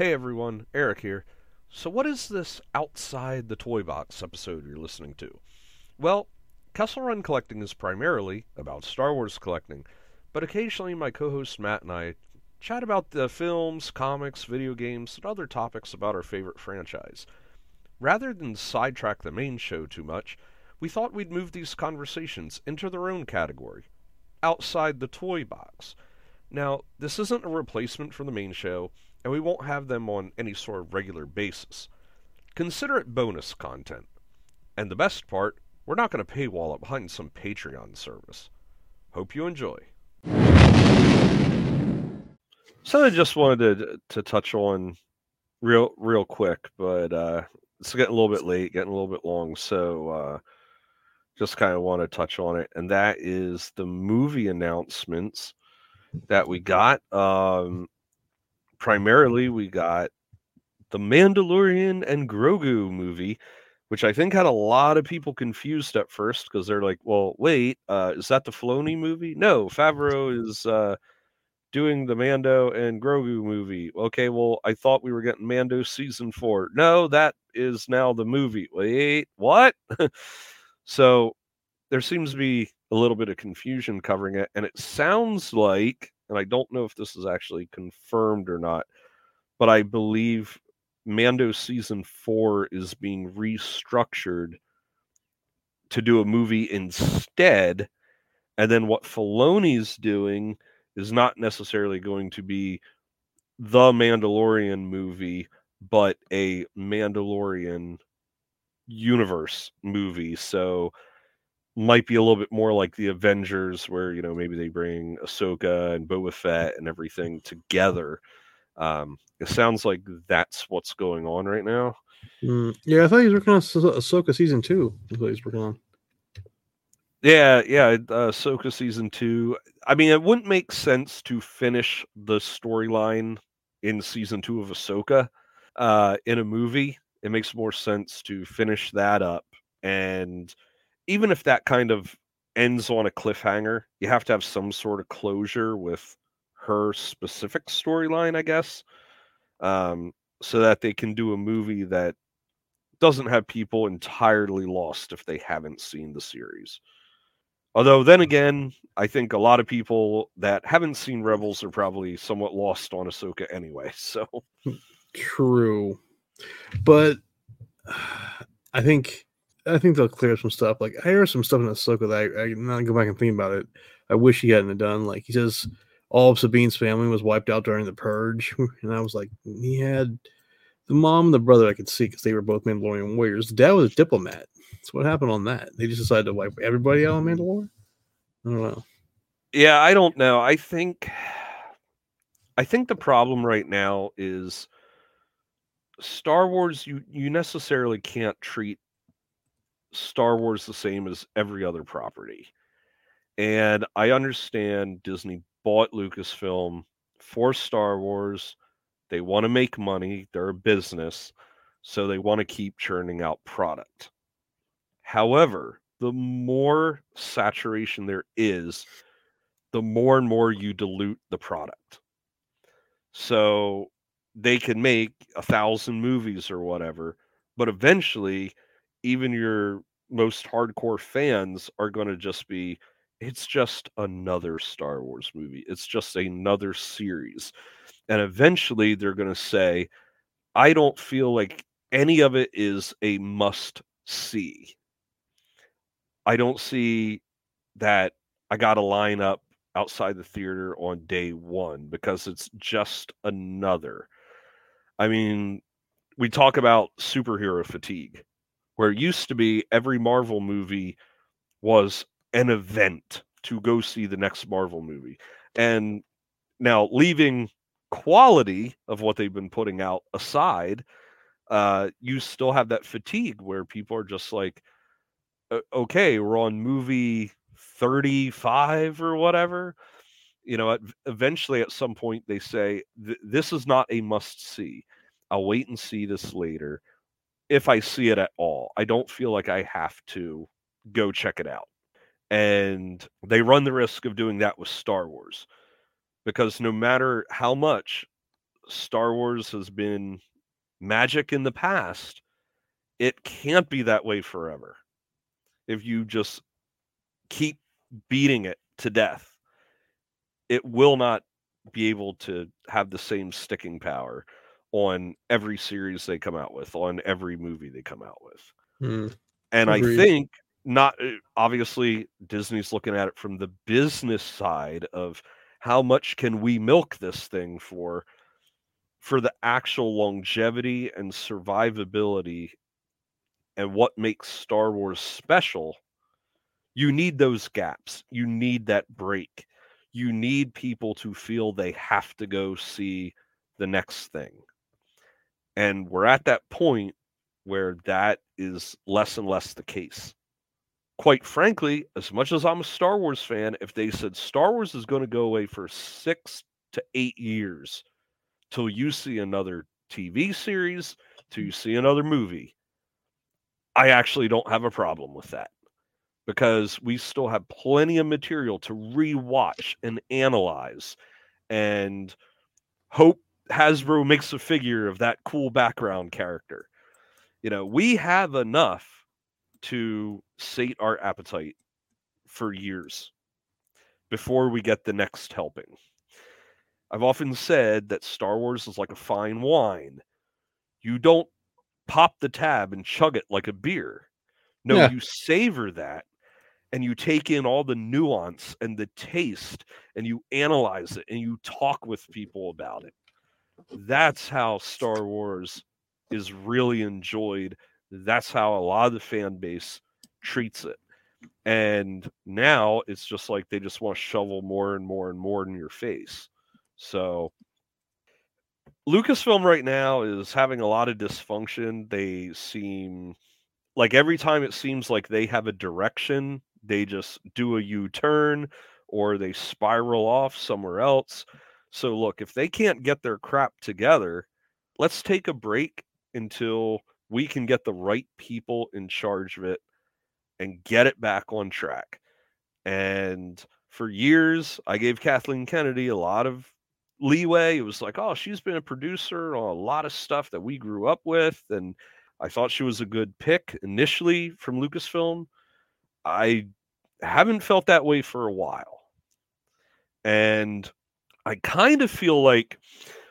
Hey everyone, Eric here. So, what is this Outside the Toy Box episode you're listening to? Well, Kessel Run Collecting is primarily about Star Wars collecting, but occasionally my co host Matt and I chat about the films, comics, video games, and other topics about our favorite franchise. Rather than sidetrack the main show too much, we thought we'd move these conversations into their own category Outside the Toy Box. Now, this isn't a replacement for the main show and we won't have them on any sort of regular basis. Consider it bonus content. And the best part, we're not going to paywall it behind some Patreon service. Hope you enjoy. So I just wanted to, to touch on real real quick, but uh, it's getting a little bit late, getting a little bit long, so uh, just kind of want to touch on it, and that is the movie announcements that we got. Um, primarily we got the Mandalorian and Grogu movie, which I think had a lot of people confused at first because they're like, "Well, wait, uh, is that the Filoni movie?" No, Favreau is uh, doing the Mando and Grogu movie. Okay, well, I thought we were getting Mando season four. No, that is now the movie. Wait, what? so there seems to be a little bit of confusion covering it, and it sounds like and I don't know if this is actually confirmed or not, but I believe Mando season four is being restructured to do a movie instead. And then what Filoni's doing is not necessarily going to be the Mandalorian movie, but a Mandalorian universe movie. So might be a little bit more like the Avengers, where you know maybe they bring Ahsoka and Boba Fett and everything together. Um, it sounds like that's what's going on right now. Mm, yeah, I thought he was working on ah- Ahsoka season two. I thought he was working on. Yeah, yeah, uh, Ahsoka season two. I mean, it wouldn't make sense to finish the storyline in season two of Ahsoka uh, in a movie. It makes more sense to finish that up and even if that kind of ends on a cliffhanger, you have to have some sort of closure with her specific storyline, I guess, um, so that they can do a movie that doesn't have people entirely lost if they haven't seen the series. Although, then again, I think a lot of people that haven't seen Rebels are probably somewhat lost on Ahsoka anyway. So, true. But I think I think they'll clear some stuff. Like I hear some stuff in Ahsoka that I, I now go back and think about it. I wish he hadn't done. Like he says, all of Sabine's family was wiped out during the purge, and I was like, he had the mom and the brother I could see because they were both Mandalorian warriors. The dad was a diplomat. So what happened on that? They just decided to wipe everybody out on mm-hmm. Mandalore. I don't know. Yeah, I don't know. I think, I think the problem right now is Star Wars. You you necessarily can't treat Star Wars the same as every other property. And I understand Disney bought Lucasfilm for Star Wars. They want to make money, they're a business, so they want to keep churning out product. However, the more saturation there is, the more and more you dilute the product. So they can make a thousand movies or whatever, but eventually even your most hardcore fans are going to just be it's just another Star Wars movie. It's just another series. And eventually they're going to say I don't feel like any of it is a must see. I don't see that I got to line up outside the theater on day 1 because it's just another. I mean, we talk about superhero fatigue where it used to be every Marvel movie was an event to go see the next Marvel movie. And now leaving quality of what they've been putting out aside, uh, you still have that fatigue where people are just like, okay, we're on movie 35 or whatever. You know, eventually at some point they say, this is not a must see. I'll wait and see this later if I see it at all. I don't feel like I have to go check it out. And they run the risk of doing that with Star Wars because no matter how much Star Wars has been magic in the past, it can't be that way forever. If you just keep beating it to death, it will not be able to have the same sticking power on every series they come out with, on every movie they come out with. Mm, And Agreed. I think not uh, obviously Disney's looking at it from the business side of how much can we milk this thing for for the actual longevity and survivability and what makes Star Wars special. You need those gaps. You need that break. You need people to feel they have to go see the next thing. And we're at that point where that is less and less the case. Quite frankly, as much as I'm a Star Wars fan, if they said Star Wars is going to go away for six to eight years till you see another TV series, till you see another movie, I actually don't have a problem with that because we still have plenty of material to rewatch and analyze and hope Hasbro makes a figure of that cool background character. You know, we have enough to sate our appetite for years before we get the next helping. I've often said that Star Wars is like a fine wine. You don't pop the tab and chug it like a beer. No, Yeah. you savor that and you take in all the nuance and the taste and you analyze it and you talk with people about it. That's how Star Wars is really enjoyed. That's how a lot of the fan base treats it. And now it's just like they just want to shovel more and more and more in your face. So Lucasfilm right now is having a lot of dysfunction. They seem like every time it seems like they have a direction, they just do a U turn or they spiral off somewhere else. So, look, if they can't get their crap together, let's take a break until we can get the right people in charge of it and get it back on track. And for years, I gave Kathleen Kennedy a lot of leeway. It was like, oh, she's been a producer on a lot of stuff that we grew up with. And I thought she was a good pick initially from Lucasfilm. I haven't felt that way for a while. And I kind of feel like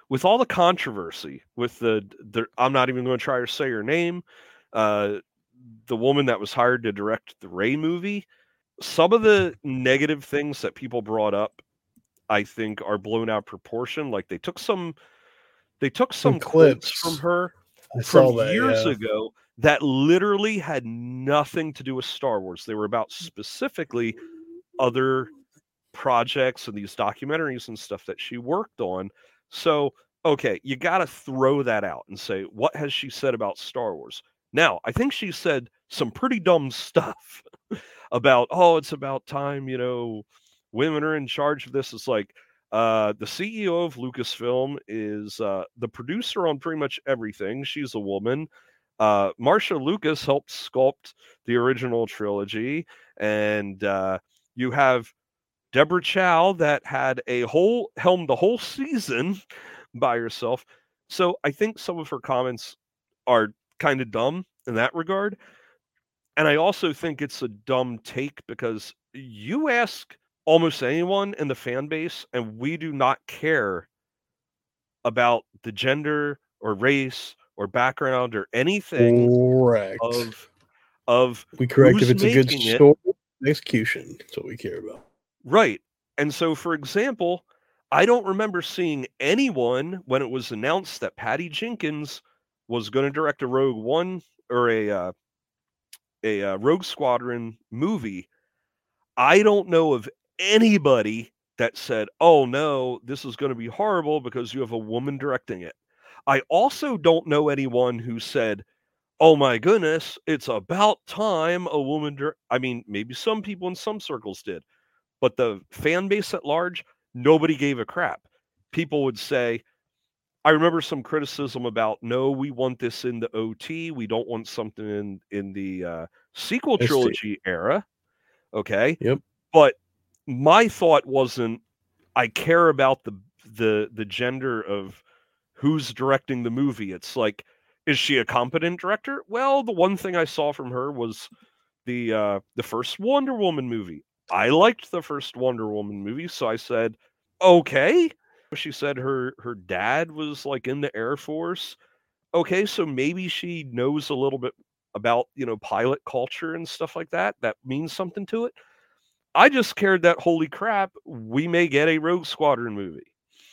with all the controversy with the, the I'm not even going to try to say her name, uh, the woman that was hired to direct the Rey movie, some of the negative things that people brought up, I think, are blown out of proportion. Like they took some, they took some, Some quotes clips. from her I from that. years yeah. ago that literally had nothing to do with Star Wars. They were about specifically other projects and these documentaries and stuff that she worked on. So, okay, you got to throw that out and say, what has she said about Star Wars? Now, I think she said some pretty dumb stuff about, oh, it's about time, you know, women are in charge of this. It's like, uh, the CEO of Lucasfilm is uh, the producer on pretty much everything. She's a woman. Uh, Marcia Lucas helped sculpt the original trilogy, and uh, you have Deborah Chow that had a whole helmed the whole season by herself. So I think some of her comments are kind of dumb in that regard. And I also think it's a dumb take because you ask almost anyone in the fan base, and we do not care about the gender or race or background or anything Correct. of of we correct if it's a good it. story. Execution. That's what we care about. Right. And so, for example, I don't remember seeing anyone when it was announced that Patty Jenkins was going to direct a Rogue One or a uh, a uh, Rogue Squadron movie. I don't know of anybody that said, "Oh no, this is going to be horrible because you have a woman directing it." I also don't know anyone who said, "Oh my goodness, it's about time a woman." Dir-. I mean, maybe some people in some circles did, but the fan base at large, nobody gave a crap. People would say, I remember some criticism about no, we want this in the OT. We don't want something in in the uh, sequel ST. trilogy era. Okay. Yep. But my thought wasn't I care about the the the gender of who's directing the movie. It's like, is she a competent director? Well, the one thing I saw from her was the uh, the first Wonder Woman movie. I liked the first Wonder Woman movie, so I said, okay. She said her her dad was like in the Air Force. Okay, so maybe she knows a little bit about you know pilot culture and stuff like that. That means something to it. I just cared that holy crap, we may get a Rogue Squadron movie.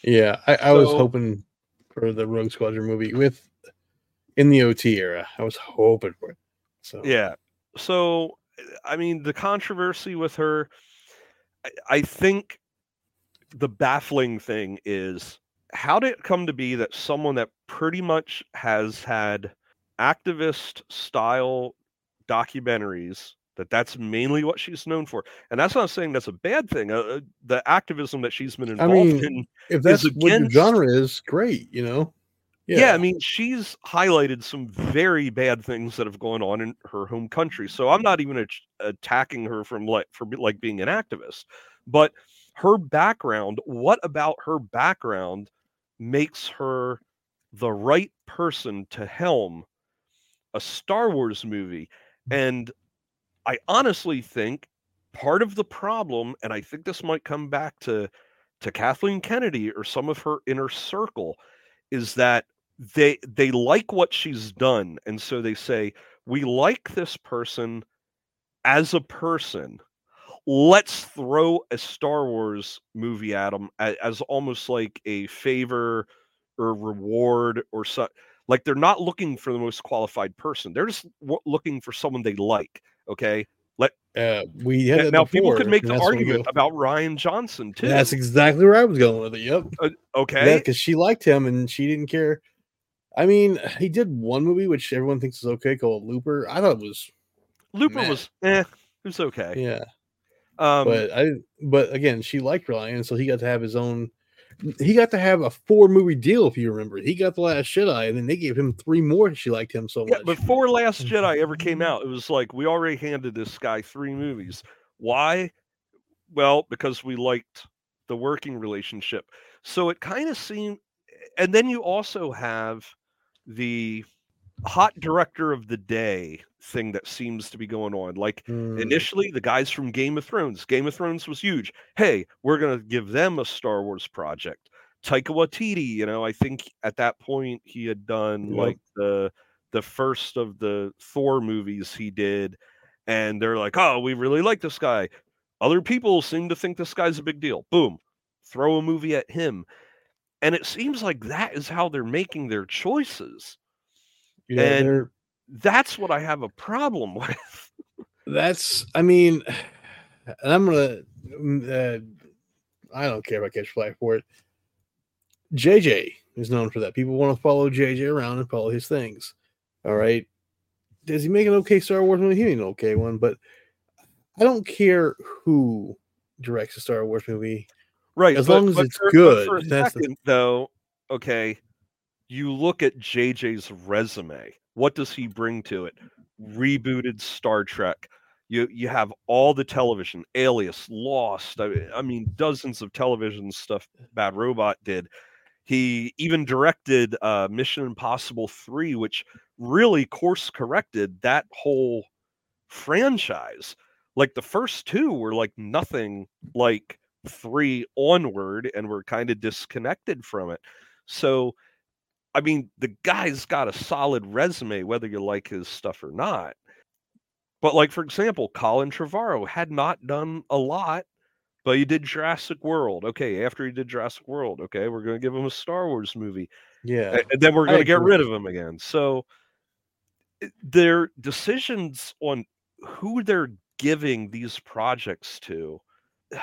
Yeah, I, I so, was hoping for the Rogue Squadron movie with in the OT era. I was hoping for it. So yeah, so I mean the controversy with her, I, I think the baffling thing is how did it come to be that someone that pretty much has had activist style documentaries that that's mainly what she's known for? And that's not saying that's a bad thing uh, uh the activism that she's been involved I mean, in if that's against, what your genre is great you know yeah. yeah. i mean she's highlighted some very bad things that have gone on in her home country so i'm not even attacking her from like for like being an activist but her background what about her background makes her the right person to helm a Star Wars movie. Mm. And I honestly think part of the problem, and I think this might come back to to Kathleen Kennedy or some of her inner circle, is that they they like what she's done, and so they say we like this person as a person. Let's throw a Star Wars movie at them as, as almost like a favor or reward or so like they're not looking for the most qualified person. They're just w- looking for someone they like. Okay. Let uh, we had now people could make the argument about Rian Johnson too. That's exactly where I was going with it. Yep. Uh, okay. because she liked him and she didn't care. I mean, he did one movie which everyone thinks is okay called Looper. I thought it was Looper meh. was eh, it was okay. Yeah. Um, but I but again, she liked Rian, so he got to have his own he got to have a four movie deal if you remember. He got the Last Jedi, and then they gave him three more. She liked him so yeah, much. Before Last Jedi ever came out, it was like we already handed this guy three movies. Why? Well, because we liked the working relationship. So it kind of seemed, and then you also have the hot director of the day thing that seems to be going on. Like mm. initially, the guys from Game of Thrones, Game of Thrones was huge. Hey, we're going to give them a Star Wars project. Taika Waititi, you know, I think at that point he had done yep. like the the first of the Thor movies he did, and they're like, "Oh, we really like this guy." Other people seem to think this guy's a big deal. Boom, throw a movie at him, and it seems like that is how they're making their choices. Yeah, and that's what I have a problem with. that's, I mean, and I'm gonna, mm, uh, I don't care if I catch a flag for it. JJ is known for that. People want to follow JJ around and follow his things. All right. Does he make an okay Star Wars movie? He made an okay one, but I don't care who directs a Star Wars movie. Right. As but, long as it's for, good. That's second, the... though, okay, you look at JJ's resume. What does he bring to it? Rebooted Star Trek. You you have all the television, Alias, Lost. I mean, I mean dozens of television stuff Bad Robot did. He even directed uh, Mission Impossible 3, which really course corrected that whole franchise. Like the first two were like nothing like three onward and we're kind of disconnected from it. So I mean, the guy's got a solid resume, whether you like his stuff or not. But like, for example, Colin Trevorrow had not done a lot, but he did Jurassic World. Okay, after he did Jurassic World, okay, we're going to give him a Star Wars movie. Yeah, and then we're going to get rid of him again. So their decisions on who they're giving these projects to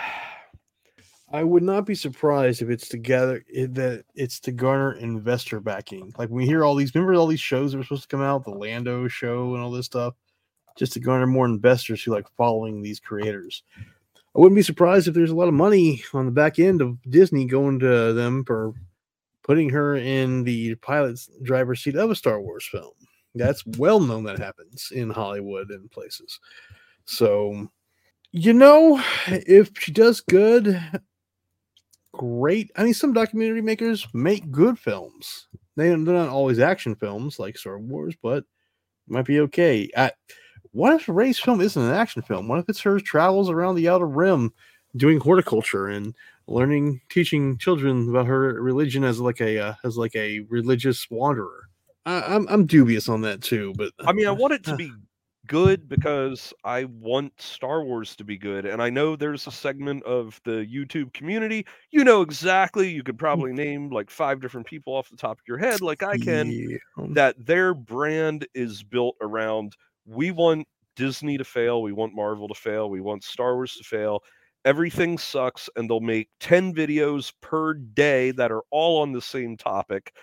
I would not be surprised if it's together eh, that it's to garner investor backing. Like we hear all these, remember all these shows that were supposed to come out, the Lando show and all this stuff, just to garner more investors who like following these creators. I wouldn't be surprised if there's a lot of money on the back end of Disney going to them for putting her in the pilot's driver's seat of a Star Wars film. That's well known that happens in Hollywood and places. So, you know, if she does good, great. I mean, some documentary makers make good films. They, they're not always action films like Star Wars, but might be okay. I, what if Rey's film isn't an action film? What if it's her travels around the outer rim doing horticulture and learning, teaching children about her religion as like a uh, as like a religious wanderer? I, I'm I'm dubious on that too. But I mean, I want it to be good because I want Star Wars to be good. And I know there's a segment of the YouTube community. You know exactly, you could probably name like five different people off the top of your head, like I can, Yeah. that their brand is built around we want Disney to fail, we want Marvel to fail, we want Star Wars to fail. Everything sucks, and they'll make 10 videos per day that are all on the same topic.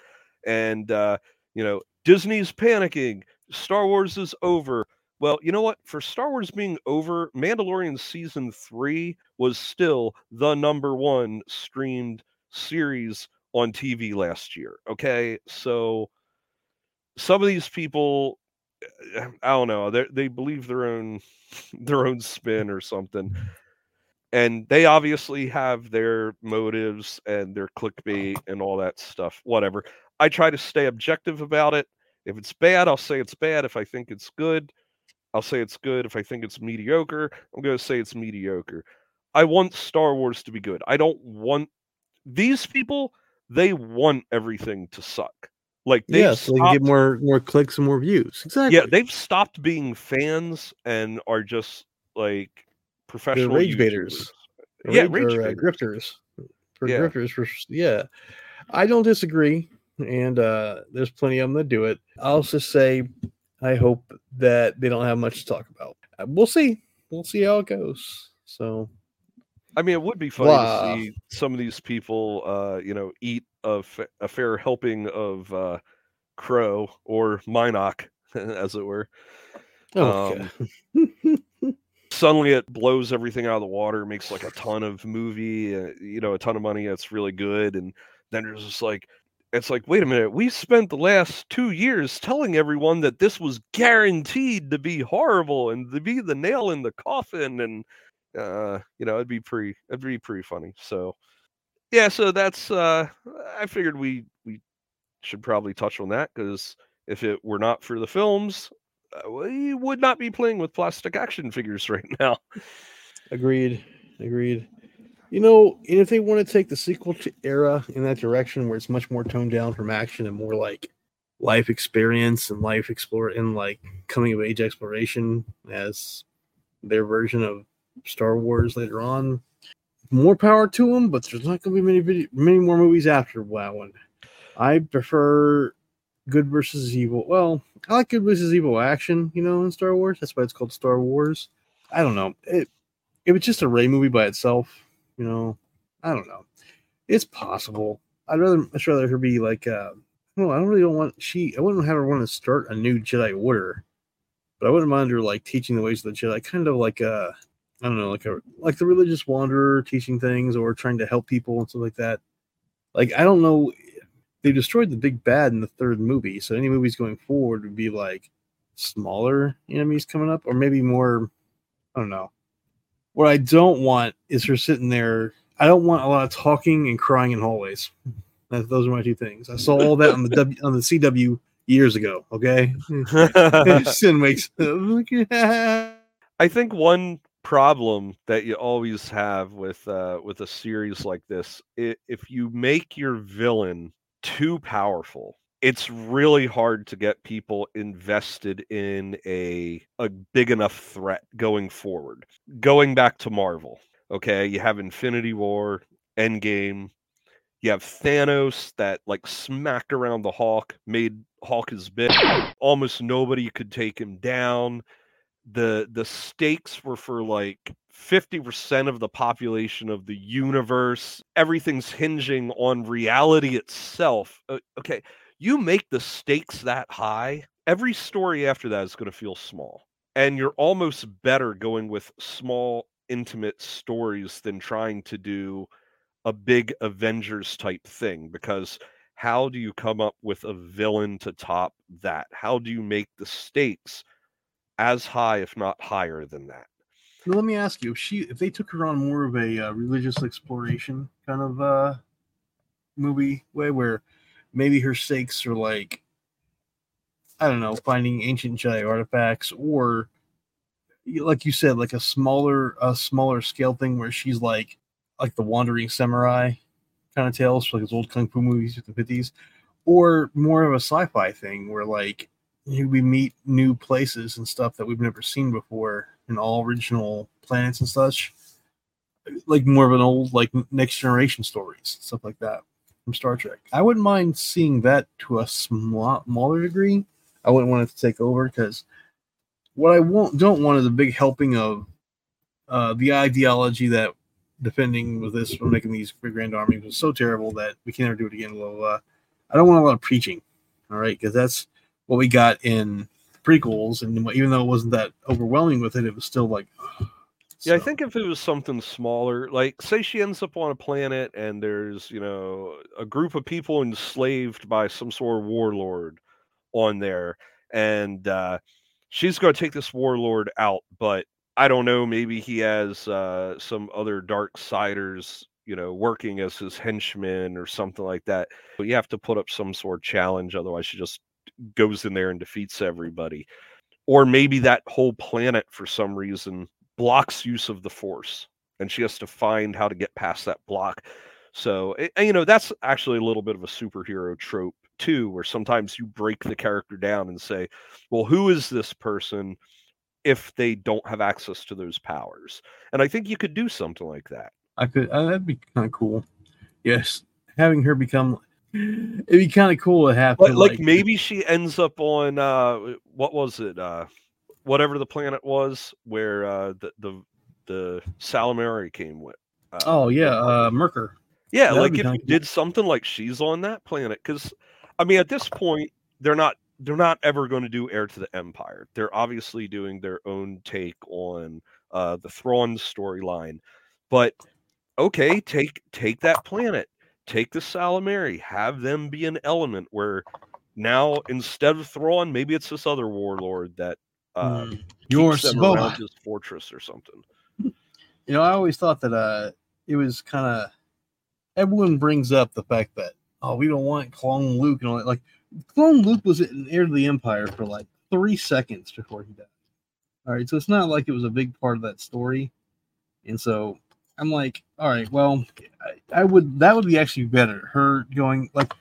And, uh, you know, Disney's panicking, Star Wars is over. Well, you know what? For Star Wars being over, Mandalorian season three was still the number one streamed series on TV last year. Okay. So some of these people, uh, I don't know, they believe their own their own spin or something. And they obviously have their motives and their clickbait and all that stuff. Whatever. I try to stay objective about it. If it's bad, I'll say it's bad. If I think it's good, I'll say it's good. If I think it's mediocre, I'm going to say it's mediocre. I want Star Wars to be good. I don't want these people, they want everything to suck. Like they yeah, so they get more more clicks and more views. Exactly. Yeah, they've stopped being fans and are just like They're professional rage YouTubers. baiters. Yeah, Rage- rage or, uh, grifters. For Yeah. grifters, for yeah. I don't disagree, and uh there's plenty of them that do it. I'll just say, I hope that they don't have much to talk about. Uh, We'll see. We'll see how it goes. So I mean, it would be funny Blah. to see some of these people, uh, you know, eat a, fa- a fair helping of uh, crow or mynock, as it were. oh, Um. Suddenly, it blows everything out of the water, makes like a ton of movie, uh, you know, a ton of money. That's really good, and then there's just like, it's like, wait a minute, we spent the last two years telling everyone that this was guaranteed to be horrible and to be the nail in the coffin, and uh, you know, it'd be pretty, it'd be pretty funny. So, yeah, so that's, uh, I figured we we should probably touch on that because if it were not for the films, uh, we would not be playing with plastic action figures right now. Agreed. Agreed. You know, and if they want to take the sequel to era in that direction where it's much more toned down from action and more like life experience and life explore and like coming of age exploration as their version of Star Wars later on, more power to them. But there's not going to be many video, many more movies after that one. I prefer good versus evil. Well, I like good versus evil action. You know, in Star Wars. That's why it's called Star Wars. I don't know. It if it's just a Rey movie by itself, you know, I don't know. It's possible. I'd rather much rather her be like uh no, I don't really want she I wouldn't have her want to start a new Jedi order, but I wouldn't mind her like teaching the ways of the Jedi, kind of like uh I don't know, like a like the religious wanderer teaching things or trying to help people and stuff like that. Like I don't know they destroyed the big bad in the third movie, so any movies going forward would be like smaller enemies coming up, or maybe more I don't know. What I don't want is her sitting there. I don't want a lot of talking and crying in hallways. That, those are my two things. I saw all that on the w, on the CW years ago. Okay, Sin makes. I think one problem that you always have with uh, with a series like this, if you make your villain too powerful, it's really hard to get people invested in a a big enough threat going forward. Going back to Marvel, okay, you have Infinity War, Endgame, you have Thanos that like smacked around the Hulk, made Hulk his bit. Almost nobody could take him down the the stakes were for like 50% of the population of the universe everything's hinging on reality itself okay you make the stakes that high every story after that is going to feel small and you're almost better going with small intimate stories than trying to do a big avengers type thing because how do you come up with a villain to top that how do you make the stakes as high, if not higher than that. Now, let me ask you: if she, if they took her on more of a uh, religious exploration kind of uh, movie way, where maybe her stakes are like, I don't know, finding ancient Jedi artifacts, or like you said, like a smaller, a smaller scale thing where she's like, like the wandering samurai kind of tales, like those old kung fu movies of the fifties, or more of a sci-fi thing where like we meet new places and stuff that we've never seen before in all original planets and such. Like more of an old like next generation stories, stuff like that from Star Trek. I wouldn't mind seeing that to a small, smaller degree. I wouldn't want it to take over because what I won't don't want is a big helping of uh, the ideology that defending with this from making these grand armies was so terrible that we can never do it again. Well, I don't want a lot of preaching, all right, because that's what we got in prequels, and even though it wasn't that overwhelming with it, it was still like. Yeah, I think if it was something smaller, like say she ends up on a planet and there's, you know, a group of people enslaved by some sort of warlord on there, and uh, she's going to take this warlord out, but I don't know, maybe he has uh, some other dark siders, you know, working as his henchmen or something like that. But you have to put up some sort of challenge, otherwise she just goes in there and defeats everybody. Or maybe that whole planet for some reason blocks use of the force and she has to find how to get past that block. So you know that's actually a little bit of a superhero trope too where sometimes you break the character down and say well who is this person if they don't have access to those powers? And i think you could do something like that. I could uh, that'd be kind of cool. Yes having her become it'd be kind of cool to have like, like, maybe she ends up on uh what was it uh whatever the planet was where uh, the the the Ysalamiri came with. Uh, oh yeah, uh, Myrkr. Yeah, That'd like if you did something like she's on that planet, because I mean, at this point, they're not they're not ever going to do Heir to the Empire. They're obviously doing their own take on uh, the Thrawn storyline, but okay, take take that planet, take the Ysalamiri, have them be an element where now instead of Thrawn, maybe it's this other warlord that uh, mm. your around his fortress or something. You know, I always thought that uh, it was kind of everyone brings up the fact that oh, we don't want clone Luke and all that. Like clone Luke was an heir to the Empire for like three seconds before he died. All right, so it's not like it was a big part of that story, and so I'm like, all right, well, I, I would that would be actually better. Her going like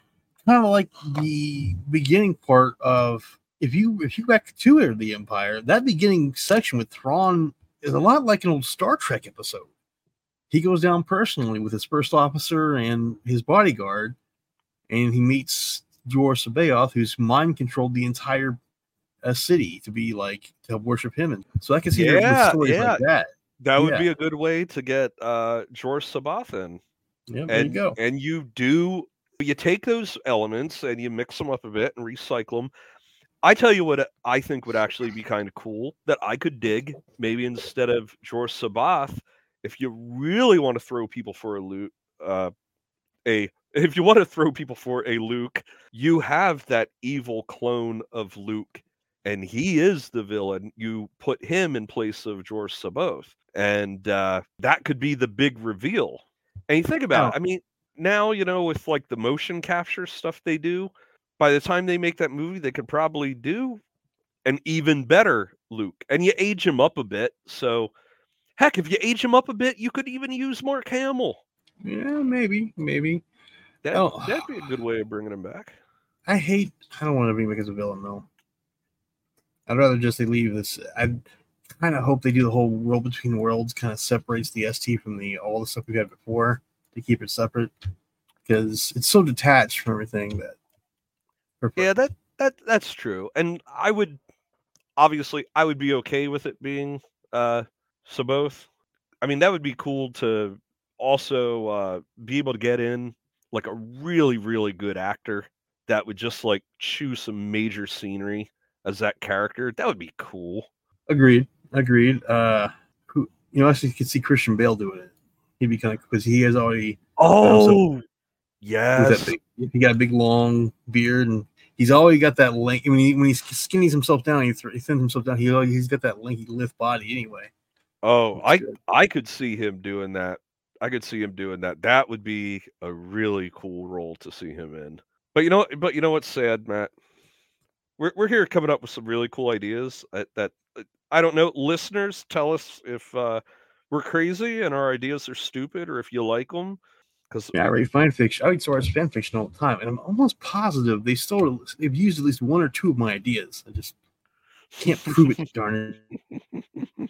kind of like the beginning part of if you if you back to the Empire, that beginning section with Thrawn is a lot like an old Star Trek episode. He goes down personally with his first officer and his bodyguard, and he meets Joruus C'baoth, who's mind controlled the entire uh, city to be like to worship him. And so I can see yeah, stories yeah. like that. That would yeah. be a good way to get uh Joruus C'baoth in. Yeah, there and, you go. And you do you take those elements and you mix them up a bit and recycle them I tell you what I think would actually be kind of cool that I could dig maybe instead of George C'baoth, if you really want to throw people for a loot, uh, a if you want to throw people for a Luke, you have that evil clone of Luke, and he is the villain. You put him in place of George C'baoth, and uh, that could be the big reveal. And you think about oh. it. I mean, now you know with like the motion capture stuff they do by the time they make that movie, they could probably do an even better Luke. And you age him up a bit. So, heck, if you age him up a bit, you could even use Mark Hamill. Yeah, maybe, maybe. That, oh, that'd be a good way of bringing him back. I hate. I don't want to be as a villain though. I'd rather just they leave this. I kind of hope they do the whole world between worlds kind of separates the ST from the all the stuff we've had before to keep it separate because it's so detached from everything that yeah, that that that's true. And I would obviously I would be okay with it being uh C'baoth. I mean, that would be cool to also uh be able to get in like a really really good actor that would just like chew some major scenery as that character. That would be cool. Agreed. Agreed. Uh who you know, actually you could see Christian Bale doing it. He'd be kind of because he has already Oh, Yes. He got a big long beard and he's always got that length. When he when he skinnies himself down, he, th- he thins himself down. He he's got that lanky lift body anyway. Oh, That's I good. I could see him doing that. I could see him doing that. That would be a really cool role to see him in. But you know, but you know what's sad, Matt? We're we're here coming up with some really cool ideas that, that uh, I don't know. Listeners, tell us if uh, we're crazy and our ideas are stupid, or if you like them. Because Yeah, I read fan fiction. I read Star Wars fan fiction all the time, and I'm almost positive they they've used at least one or two of my ideas. I just can't prove it. darn it.